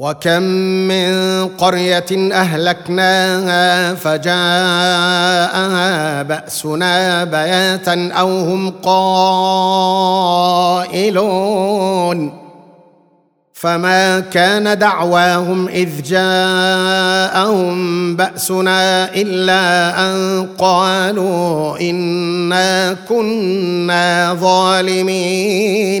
وكم من قرية أهلكناها فجاءها بأسنا بياتا أو هم قائلون. فما كان دعواهم إذ جاءهم بأسنا إلا أن قالوا إنا كنا ظالمين.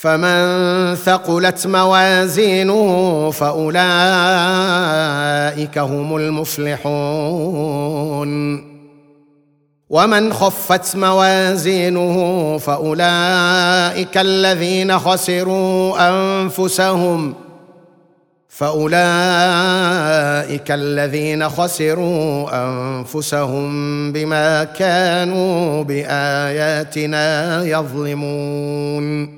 فمن ثقلت موازينه فأولئك هم المفلحون. ومن خفت موازينه فأولئك الذين خسروا أنفسهم فأولئك الذين خسروا أنفسهم بما كانوا بآياتنا يظلمون.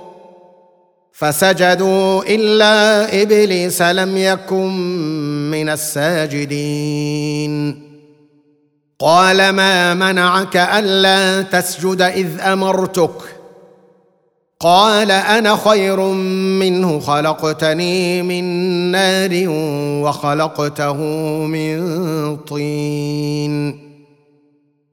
فسجدوا إلا إبليس لم يكن من الساجدين. قال ما منعك ألا تسجد إذ أمرتك؟ قال أنا خير منه خلقتني من نار وخلقته من طين.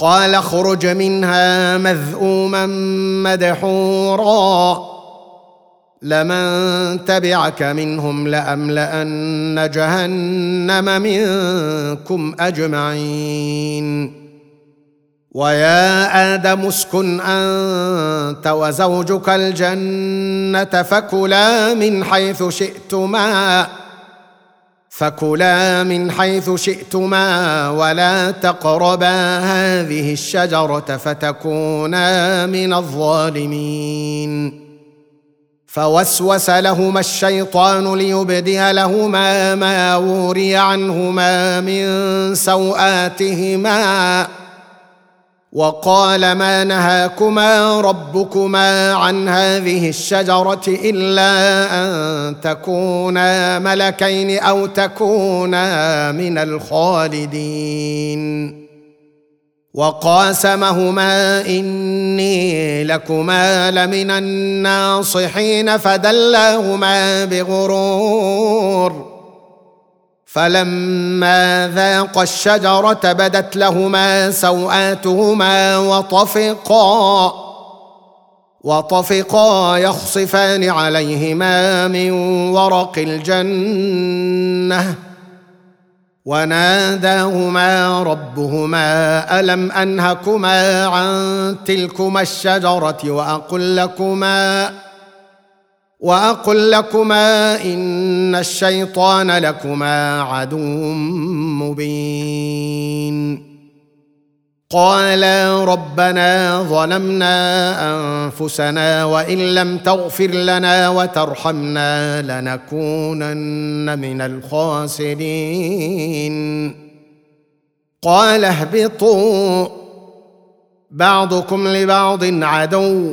قال اخرج منها مذءوما مدحورا. لمن تبعك منهم لأملأن جهنم منكم أجمعين. ويا آدم اسكن أنت وزوجك الجنة فكلا من حيث شئتما. فكلا من حيث شئتما ولا تقربا هذه الشجرة فتكونا من الظالمين. فوسوس لهما الشيطان ليبدي لهما ما وري عنهما من سوآتهما. وقال ما نهاكما ربكما عن هذه الشجرة إلا أن تكونا ملكين أو تكونا من الخالدين. وقاسمهما إني لكما لمن الناصحين فدلاهما بغرور. فلما ذاقا الشجرة بدت لهما سوآتهما وطفقا وطفقا يخصفان عليهما من ورق الجنة. وناداهما ربهما ألم أنهكما عن تلكما الشجرة واقل لكما وأقل لكما إن الشيطان لكما عدو مبين. قالا ربنا ظلمنا أنفسنا وإن لم تغفر لنا وترحمنا لنكونن من الخاسرين. قال اهبطوا بعضكم لبعض عدو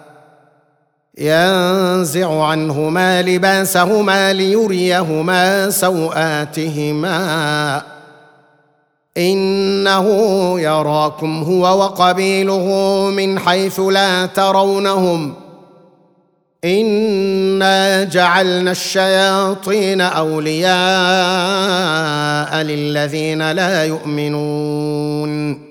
ينزع عنهما لباسهما ليريهما سوآتهما. إنه يراكم هو وقبيله من حيث لا ترونهم. إنا جعلنا الشياطين أولياء للذين لا يؤمنون.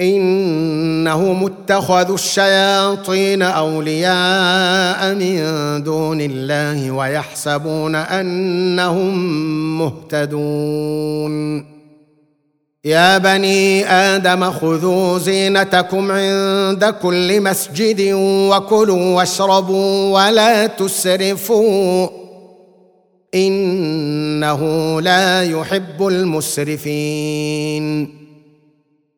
إنهم اتخذوا الشياطين أولياء من دون الله ويحسبون أنهم مهتدون. يا بني آدم خذوا زينتكم عند كل مسجد وكلوا واشربوا ولا تسرفوا. إنه لا يحب المسرفين.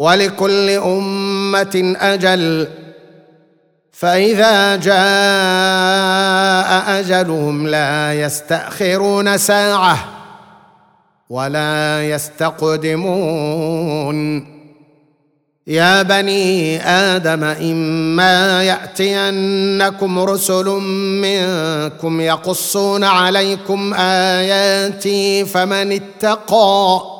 ولكل أمة أجل. فإذا جاء أجلهم لا يستأخرون ساعة ولا يستقدمون. يا بني آدم إما يأتينكم رسل منكم يقصون عليكم آياتي فمن اتقى.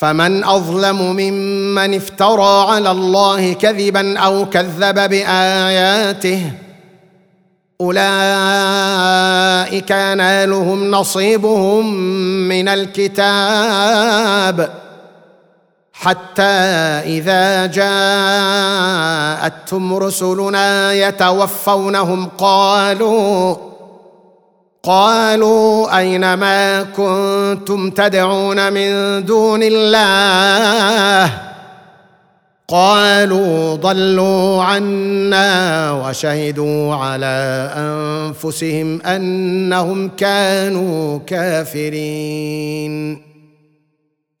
فمن أظلم ممن افترى على الله كذبا أو كذب بآياته أولئك ينالهم نصيبهم من الكتاب. حتى إذا جاءتهم رسلنا يتوفونهم قالوا قالوا أين ما كنتم تدعون من دون الله؟ قالوا ضلوا عنا وشهدوا على أنفسهم أنهم كانوا كافرين.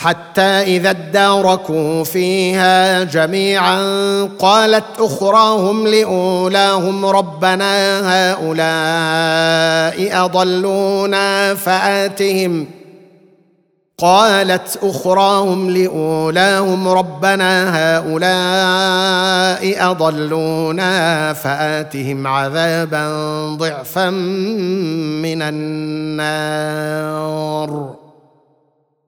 حتى إذا اداركوا فيها جميعا قالت أخراهم لأولاهم ربنا هؤلاء أضلونا فآتهم. قالت أخراهم لأولاهم ربنا هؤلاء أضلونا فآتهم عذابا ضعفا من النار.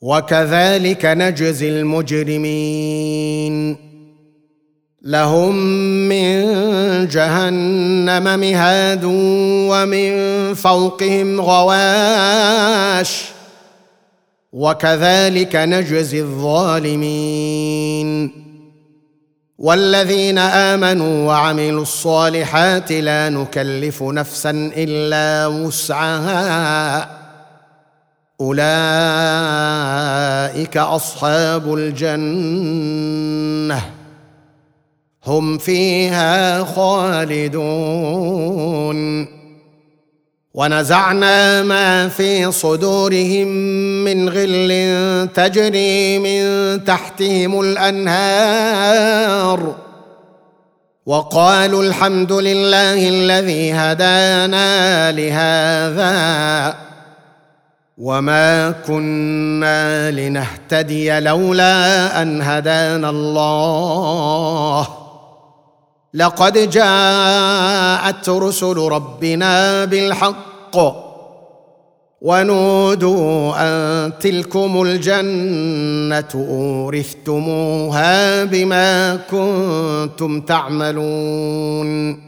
وكذلك نجزي المجرمين. لهم من جهنم مهاد ومن فوقهم غواش. وكذلك نجزي الظالمين. والذين آمنوا وعملوا الصالحات لا نكلف نفسا إلا وسعها. أولئك أصحاب الجنة. هم فيها خالدون. ونزعنا ما في صدورهم من غل تجري من تحتهم الأنهار. وقالوا الحمد لله الذي هدانا لهذا. وما كنا لنهتدي لولا ان هدانا الله لقد جاءت رسل ربنا بالحق ونودوا ان تلكم الجنه اورثتموها بما كنتم تعملون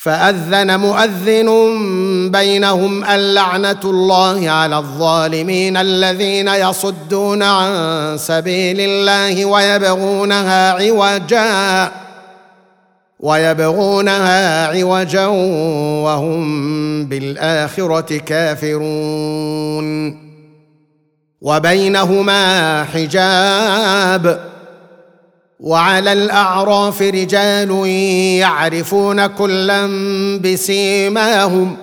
فأذن مؤذن بينهم اللعنه الله على الظالمين الذين يصدون عن سبيل الله ويبغونها عوجا ويبغونها عوجا وهم بالآخرة كافرون. وبينهما حجاب وعلى الأعراف رجال يعرفون كلا بسيماهم.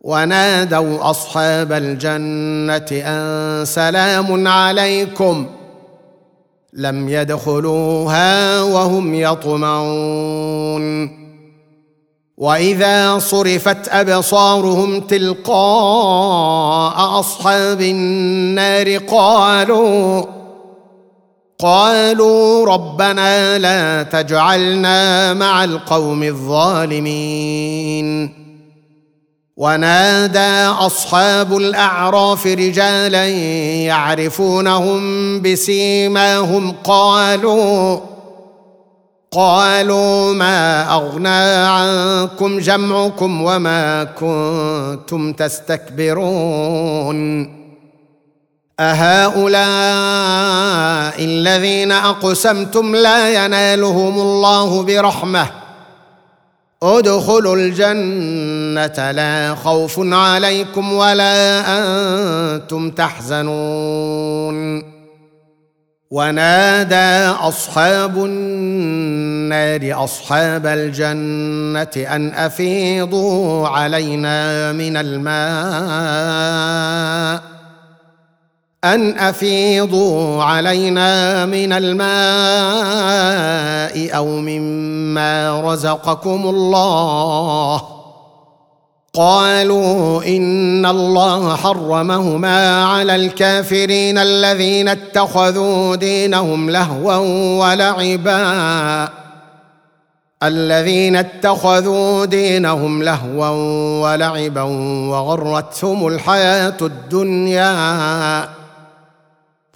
ونادوا أصحاب الجنة أن سلام عليكم. لم يدخلوها وهم يطمعون. وإذا صرفت أبصارهم تلقاء أصحاب النار قالوا قالوا ربنا لا تجعلنا مع القوم الظالمين. ونادى أصحاب الأعراف رجالا يعرفونهم بسيماهم. قالوا قالوا ما أغنى عنكم جمعكم وما كنتم تستكبرون. أهؤلاء الذين أقسمتم لا ينالهم الله برحمة. ادخلوا الجنة لا خوف عليكم ولا أنتم تحزنون. ونادى أصحاب النار أصحاب الجنة أن أفيضوا علينا من الماء. أن أفيضوا علينا من الماء أو مما رزقكم الله. قالوا إن الله حرمهما على الكافرين الذين اتخذوا دينهم لهوا ولعبا. الذين اتخذوا دينهم لهوا ولعبا وغرتهم الحياة الدنيا.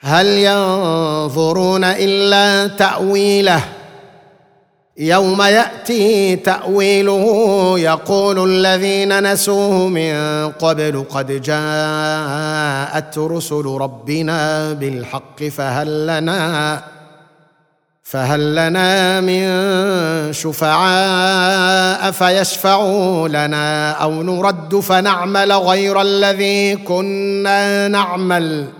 هل ينظرون إلا تأويله؟ يوم يأتي تأويله يقول الذين نسوه من قبل قد جاءت رسل ربنا بالحق فهل لنا فهل لنا من شفعاء فيشفعوا لنا أو نرد فنعمل غير الذي كنا نعمل؟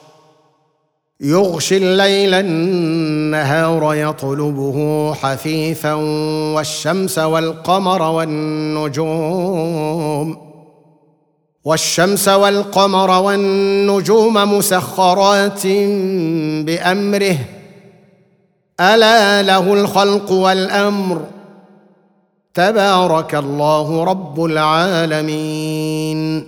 يغشي الليل النهار يطلبه حثيثا والشمس والقمر والنجوم. والشمس والقمر والنجوم مسخرات بأمره. ألا له الخلق والأمر. تبارك الله رب العالمين.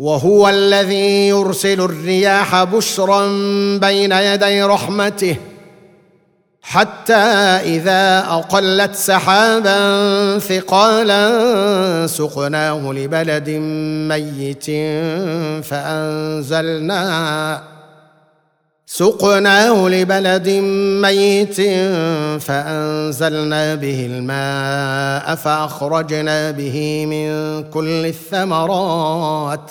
وهو الذي يرسل الرياح بشرا بين يدي رحمته حتى إذا أقلت سحابا ثقالا سقناه لبلد ميت فأنزلنا سقناه لبلد ميت فأنزلنا به الماء فأخرجنا به من كل الثمرات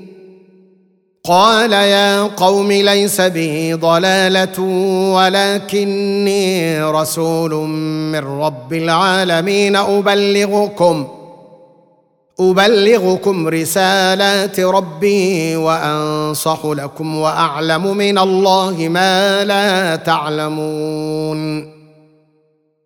قال يا قوم ليس بي ضلالة ولكني رسول من رب العالمين أبلغكم أبلغكم رسالات ربي وأنصح لكم وأعلم من الله ما لا تعلمون.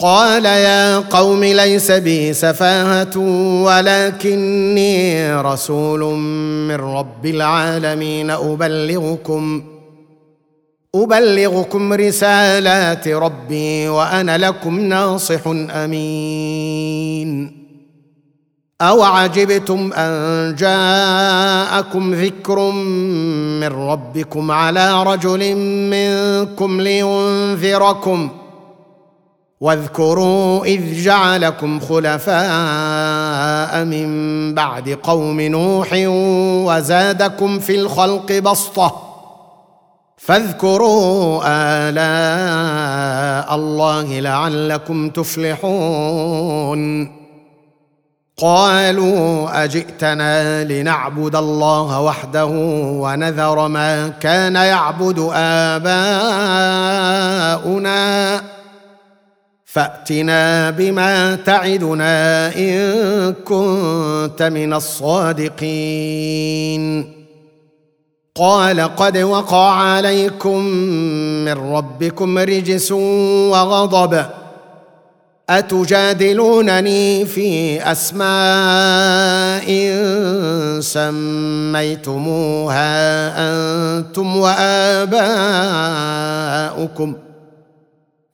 قال يا قوم ليس بي سفاهة ولكني رسول من رب العالمين. أبلغكم أبلغكم رسالات ربي وأنا لكم ناصح أمين. اوعجبتم أن جاءكم ذكر من ربكم على رجل منكم لينذركم واذكروا إذ جعلكم خلفاء من بعد قوم نوح وزادكم في الخلق بسطة. فاذكروا آلاء الله لعلكم تفلحون. قالوا أجئتنا لنعبد الله وحده ونذر ما كان يعبد آباؤنا. فأتنا بما تعدنا إن كنت من الصادقين. قال قد وقع عليكم من ربكم رجس وغضب. أتجادلونني في أسماء سميتموها أنتم وآباؤكم؟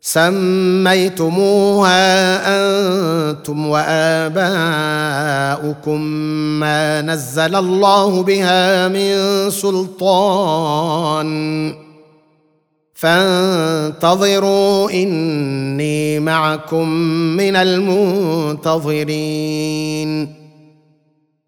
سميتموها أنتم وآباؤكم ما نزل الله بها من سلطان. فانتظروا إني معكم من المنتظرين.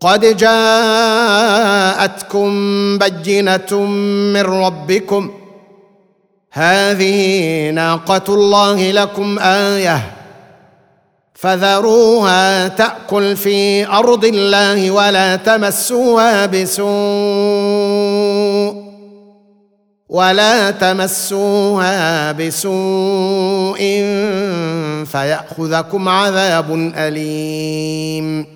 قد جاءتكم بينة من ربكم. هذه ناقة الله لكم آية. فذروها تأكل في أرض الله ولا تمسوها بسوء. ولا تمسوها بسوء فيأخذكم عذاب أليم.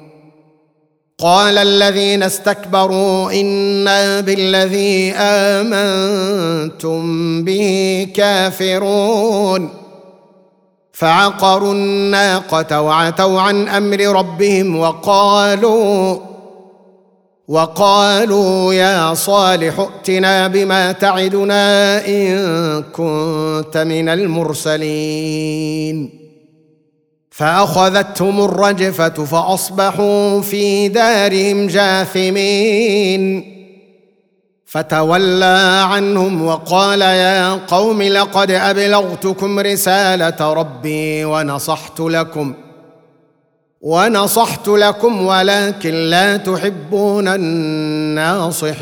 قال الذين استكبروا أنا بالذي آمنتم به كافرون. فعقروا الناقة وعتوا عن أمر ربهم وقالوا وقالوا يا صالح ائتنا بما تعدنا إن كنت من المرسلين. فأخذتهم الرجفة فأصبحوا في دارهم جاثمين. فتولى عنهم وقال يا قوم لقد أبلغتكم رسالة ربي ونصحت لكم ونصحت لكم ولكن لا تحبون الناصحين.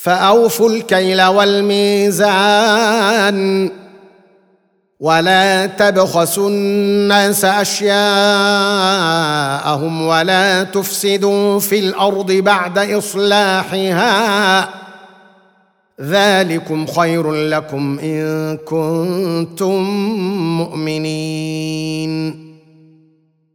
فأوفوا الكيل والميزان ولا تبخسوا الناس أشياءهم ولا تفسدوا في الأرض بعد إصلاحها. ذلكم خير لكم إن كنتم مؤمنين.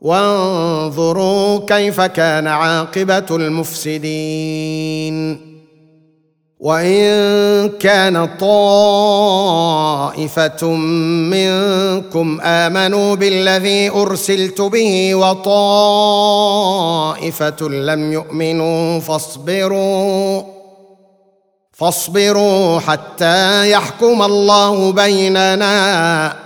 وانظروا كيف كان عاقبة المفسدين. وإن كان طائفة منكم آمنوا بالذي أرسلت به وطائفة لم يؤمنوا فاصبروا فاصبروا حتى يحكم الله بيننا.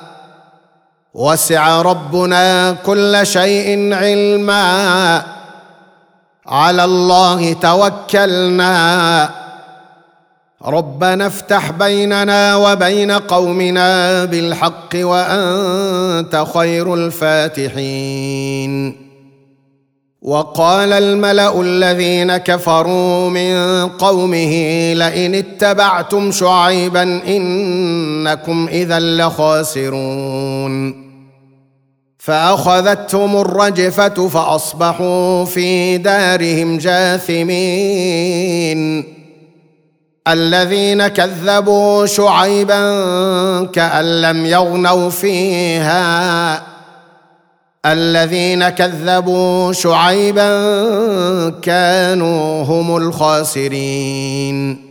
وسع ربنا كل شيء علما. على الله توكلنا. ربنا افتح بيننا وبين قومنا بالحق وأنت خير الفاتحين. وقال الملأ الذين كفروا من قومه لئن اتبعتم شعيبا إنكم إذا لخاسرون. فأخذتهم الرجفة فأصبحوا في دارهم جاثمين. الذين كذبوا شعيبا كأن لم يغنوا فيها. الذين كذبوا شعيبا كانوا هم الخاسرين.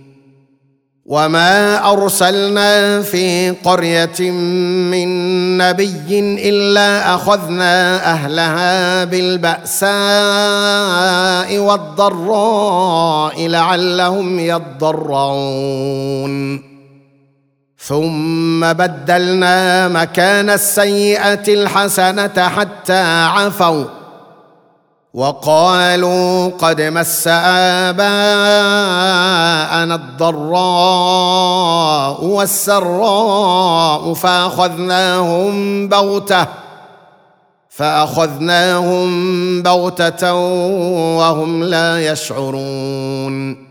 وما ارسلنا في قريه من نبي الا اخذنا اهلها بالباساء والضراء لعلهم يضرعون ثم بدلنا مكان السيئه الحسنه حتى عفوا وقالوا قد مس آباءنا الضراء والسراء فأخذناهم بغتة فأخذناهم بغتة وهم لا يشعرون.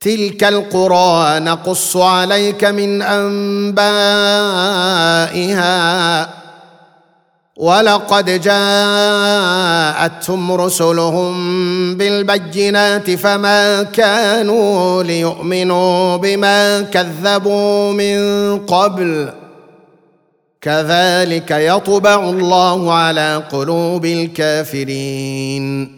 تلك القرى نقص عليك من أنبائها. ولقد جاءتهم رسلهم بالبينات فما كانوا ليؤمنوا بما كذبوا من قبل. كذلك يطبع الله على قلوب الكافرين.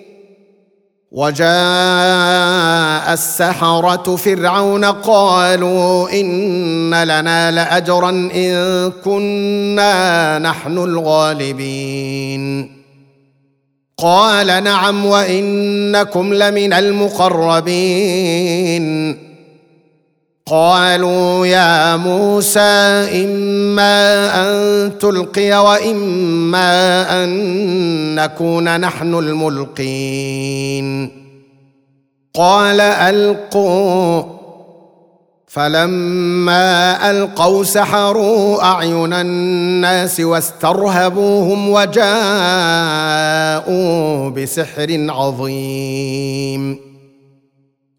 وجاء السحرة فرعون قالوا إن لنا لأجرا إن كنا نحن الغالبين. قال نعم وإنكم لمن المقربين. قالوا يا موسى إما أن تلقي وإما أن نكون نحن الملقين. قال ألقوا. فلما ألقوا سحروا أعين الناس واسترهبوهم وجاءوا بسحر عظيم.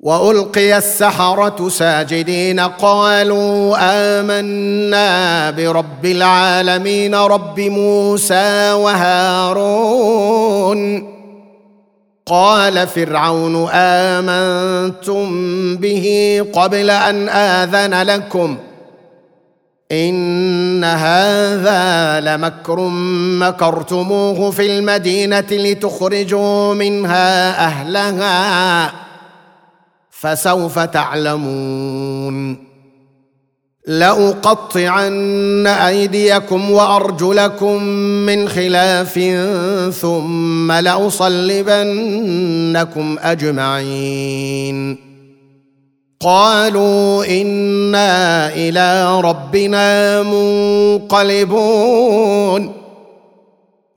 وألقي السحرة ساجدين قالوا آمنا برب العالمين رب موسى وهارون. قال فرعون آمنتم به قبل أن آذن لكم. إن هذا لمكر مكرتموه في المدينة لتخرجوا منها أهلها. فسوف تعلمون. لأقطعن أيديكم وأرجلكم من خلاف ثم لأصلبنكم أجمعين. قالوا إنا إلى ربنا منقلبون.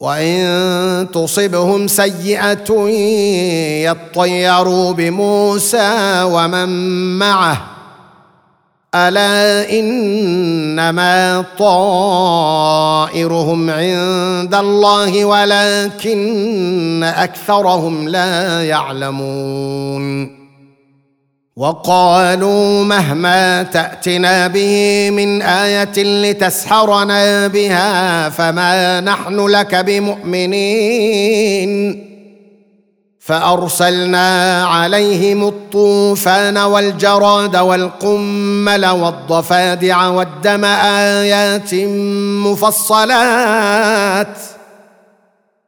وإن تصبهم سيئة يطيروا بموسى ومن معه. ألا إنما طائرهم عند الله ولكن أكثرهم لا يعلمون. وقالوا مهما تأتنا به من آية لتسحرنا بها فما نحن لك بمؤمنين. فأرسلنا عليهم الطوفان والجراد والقمل والضفادع والدم آيات مفصلات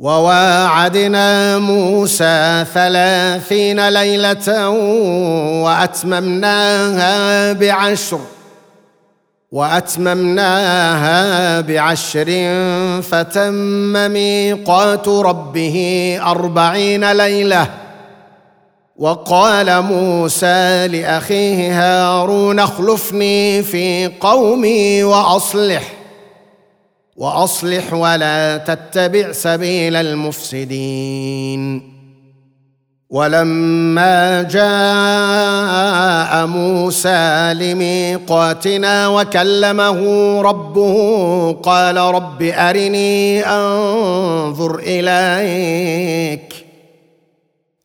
وواعدنا موسى ثلاثين ليلة وأتممناها بعشر وأتممناها بعشر فتم ميقات ربه أربعين ليلة. وقال موسى لأخيه هارون اخلفني في قومي وأصلح. وأصلح ولا تتبع سبيل المفسدين. ولما جاء موسى لميقاتنا وكلمه ربه قال رب أرني أنظر إليك.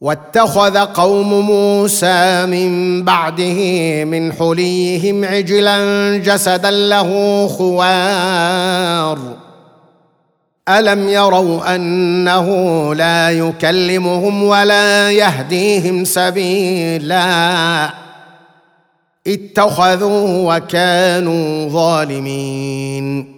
واتخذ قوم موسى من بعده من حليهم عجلا جسدا له خوار. ألم يروا أنه لا يكلمهم ولا يهديهم سبيلا؟ اتخذوه وكانوا ظالمين.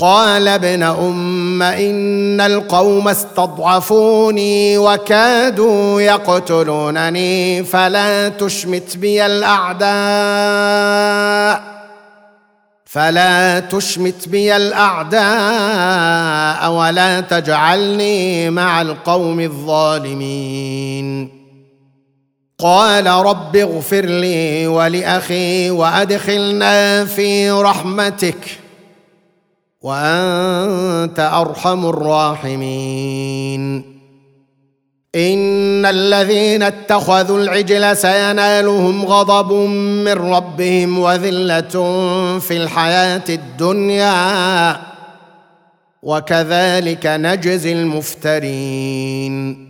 قال ابن أم إن القوم استضعفوني وكادوا يقتلونني فلا تشمت بي الأعداء فلا تشمت بي الأعداء ولا تجعلني مع القوم الظالمين. قال رب اغفر لي ولأخي وأدخلنا في رحمتك. وأنت أرحم الراحمين. إن الذين اتخذوا العجل سينالهم غضب من ربهم وذلة في الحياة الدنيا. وكذلك نجزي المفترين.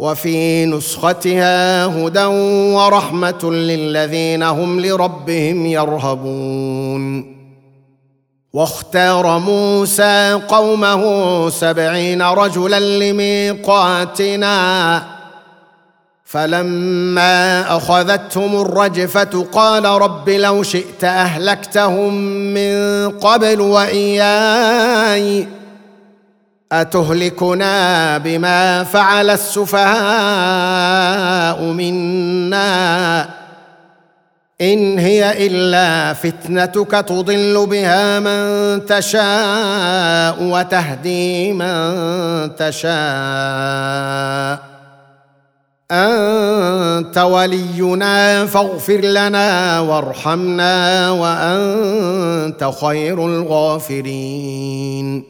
وفي نسختها هدى ورحمة للذين هم لربهم يرهبون. واختار موسى قومه سبعين رجلا لميقاتنا فلما أخذتهم الرجفة قال رب لو شئت أهلكتهم من قبل وإياي. أتهلكنا بما فعل السفهاء منا؟ إن هي إلا فتنتك تضل بها من تشاء وتهدي من تشاء. أنت ولينا فاغفر لنا وارحمنا وأنت خير الغافرين.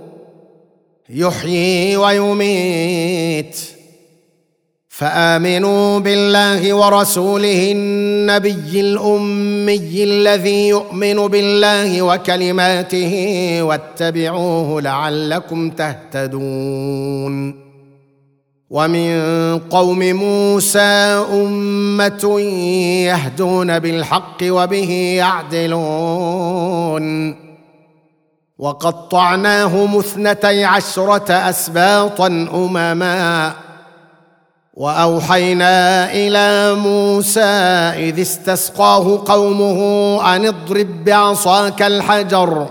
يحيي ويميت. فآمنوا بالله ورسوله النبي الأمي الذي يؤمن بالله وكلماته واتبعوه لعلكم تهتدون. ومن قوم موسى أمة يهدون بالحق وبه يعدلون. وقطعناهم اثنتي عشرة أسباطا أمما. وأوحينا إلى موسى إذ استسقاه قومه أن اضرب بعصاك الحجر.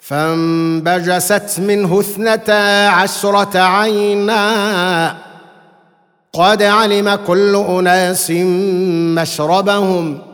فانبجست منه اثنتا عشرة عينا. قد علم كل أناس مشربهم.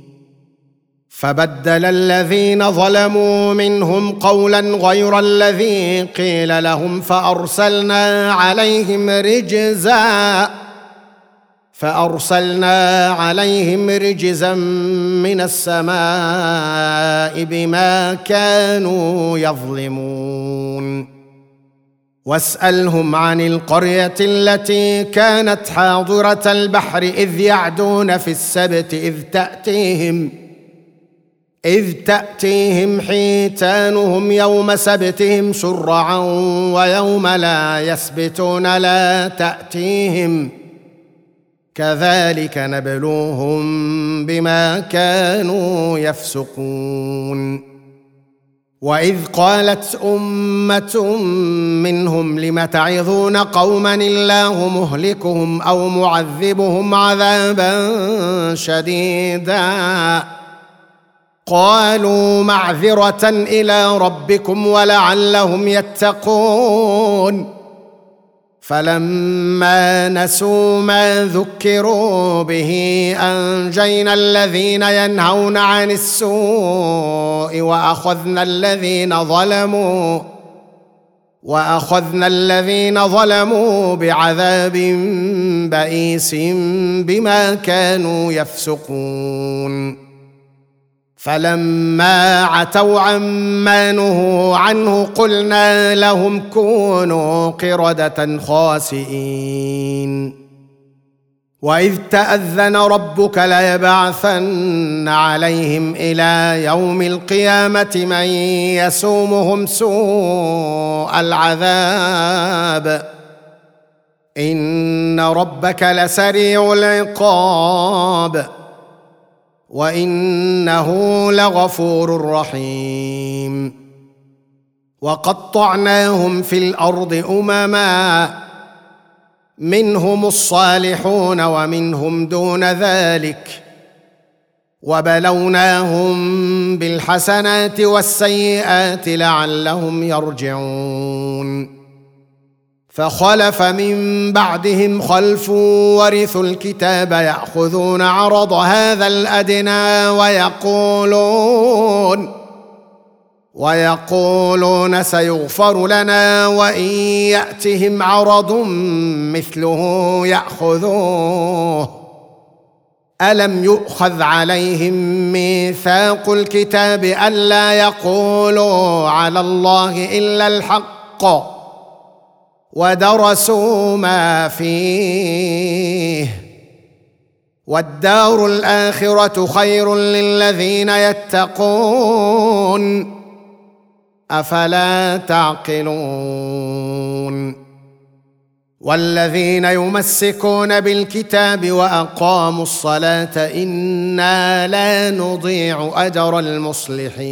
فبدل الذين ظلموا منهم قولا غير الذي قيل لهم فأرسلنا عليهم رجزا فأرسلنا عليهم رجزا من السماء بما كانوا يظلمون. واسألهم عن القرية التي كانت حاضرة البحر إذ يعدون في السبت إذ تأتيهم إذ تأتيهم حيتانهم يوم سبتهم شرعا ويوم لا يسبتون لا تأتيهم. كذلك نبلوهم بما كانوا يفسقون. وإذ قالت أمة منهم لم تعظون قوما الله مهلكهم أو معذبهم عذابا شديدا؟ قالوا معذرة إلى ربكم ولعلهم يتقون. فلما نسوا ما ذكروا به أنجينا الذين ينهون عن السوء وأخذنا الذين ظلموا وأخذنا الذين ظلموا بعذاب بئيس بما كانوا يفسقون. فلما عتوا عما نهوا عنه قلنا لهم كونوا قردة خاسئين. وإذ تأذن ربك ليبعثن عليهم إلى يوم القيامة من يسومهم سوء العذاب. إن ربك لسريع العقاب. وإنه لغفور رحيم. وقطعناهم في الأرض أمما منهم الصالحون ومنهم دون ذلك. وبلوناهم بالحسنات والسيئات لعلهم يرجعون. فخلف من بعدهم خلف ورثوا الكتاب يأخذون عرض هذا الأدنى ويقولون ويقولون سيغفر لنا وإن يأتهم عرض مثله يأخذوه. ألم يؤخذ عليهم ميثاق الكتاب ألا يقولوا على الله إلا الحق؟ ودرسوا ما فيه. والدار الآخرة خير للذين يتقون. أفلا تعقلون. والذين يمسكون بالكتاب وأقاموا الصلاة إنا لا نضيع أجر المصلحين.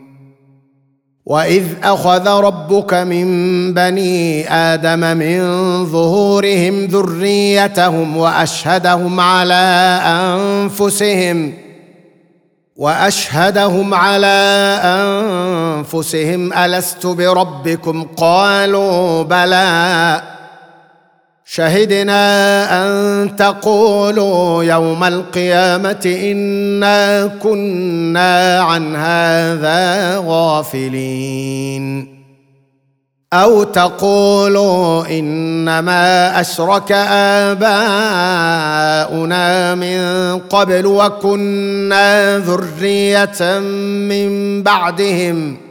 واذ اخذ ربك من بني آدم من ظهورهم ذريتهم واشهدهم على انفسهم واشهدهم على انفسهم الست بربكم قالوا بلى شهدنا أن تقولوا يوم القيامة إنا كنا عن هذا غافلين. أو تقولوا إنما أشرك آباؤنا من قبل وكنا ذرية من بعدهم.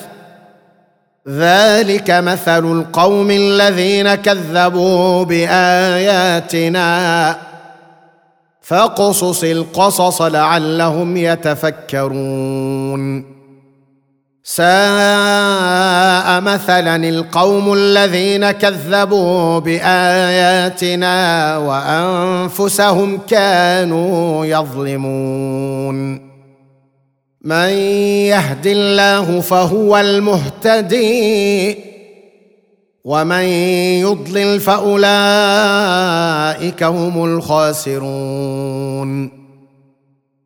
ذلك مثل القوم الذين كذبوا بآياتنا. فاقصص القصص لعلهم يتفكرون. ساء مثلا القوم الذين كذبوا بآياتنا وأنفسهم كانوا يظلمون. من يهد الله فهو المهتدي ومن يضلل فأولئك هم الخاسرون.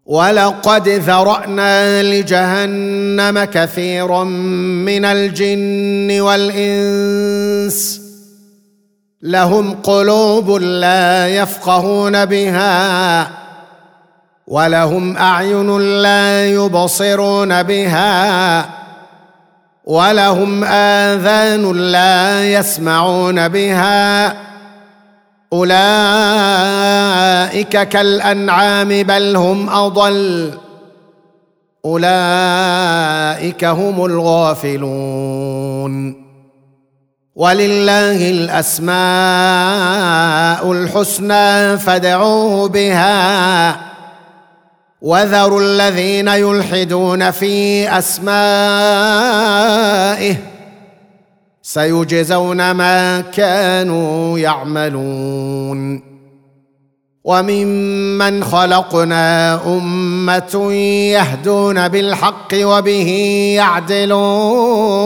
ولقد ذرأنا لجهنم كثيرا من الجن والإنس. لهم قلوب لا يفقهون بها. ولهم أعين لا يبصرون بها ولهم آذان لا يسمعون بها. أولئك كالأنعام بل هم أضل أولئك هم الغافلون. ولله الأسماء الحسنى فادعوه بها. وذروا الذين يلحدون في أسمائه سيجزون ما كانوا يعملون. وممن خلقنا أمة يهدون بالحق وبه يعدلون.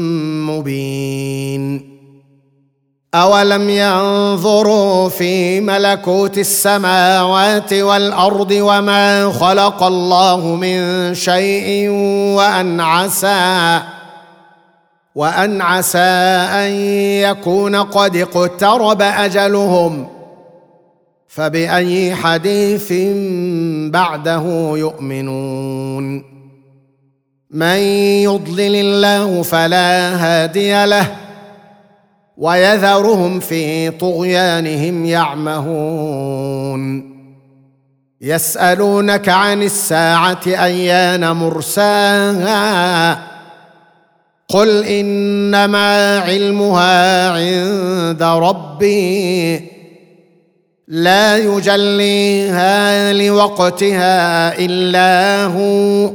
مبين أولم ينظروا في ملكوت السماوات والأرض وما خلق الله من شيء وأن عسى وأن عسى أن يكون قد اقترب أجلهم فبأي حديث بعده يؤمنون من يضلل الله فلا هادي له ويذرهم في طغيانهم يعمهون. يسألونك عن الساعة أيان مرساها؟ قل إنما علمها عند ربي. لا يجليها لوقتها إلا هو.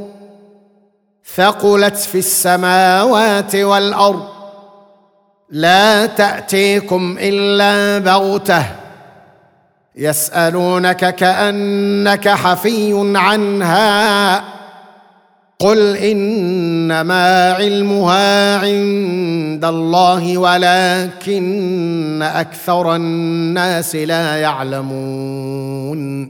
ثقلت في السماوات والأرض لا تأتيكم إلا بغتة يسألونك كأنك حفي عنها قل إنما علمها عند الله ولكن أكثر الناس لا يعلمون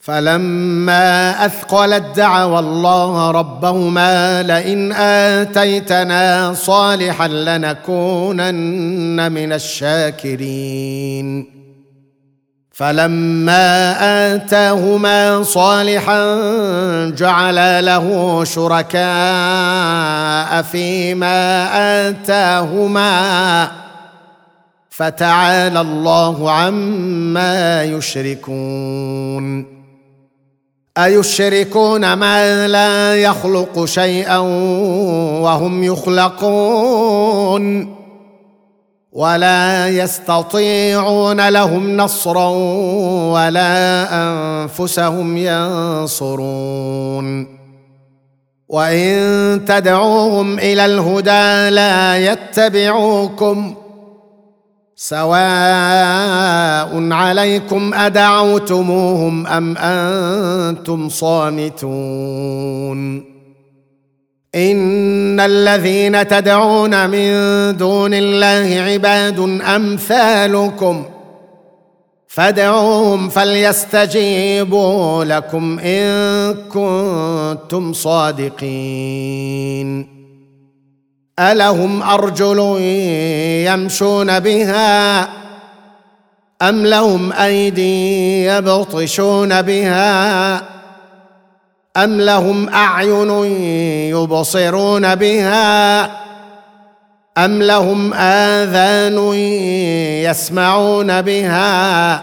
فلما أثقلت دعوا الله ربهما لئن آتيتنا صالحا لنكونن من الشاكرين. فلما آتاهما صالحا جعل له شركاء فيما آتاهما. فتعالى الله عما يشركون. أيشركون ما لا يخلق شيئا وهم يخلقون ولا يستطيعون لهم نصرا ولا أنفسهم ينصرون. وإن تدعوهم إلى الهدى لا يتبعوكم سواء عليكم أدعوتموهم أم أنتم صامتون. إن الذين تدعون من دون الله عباد أمثالكم فادعوهم فليستجيبوا لكم إن كنتم صادقين. ألهم أرجل يمشون بها أم لهم أيدي يبطشون بها أم لهم أعين يبصرون بها أم لهم آذان يسمعون بها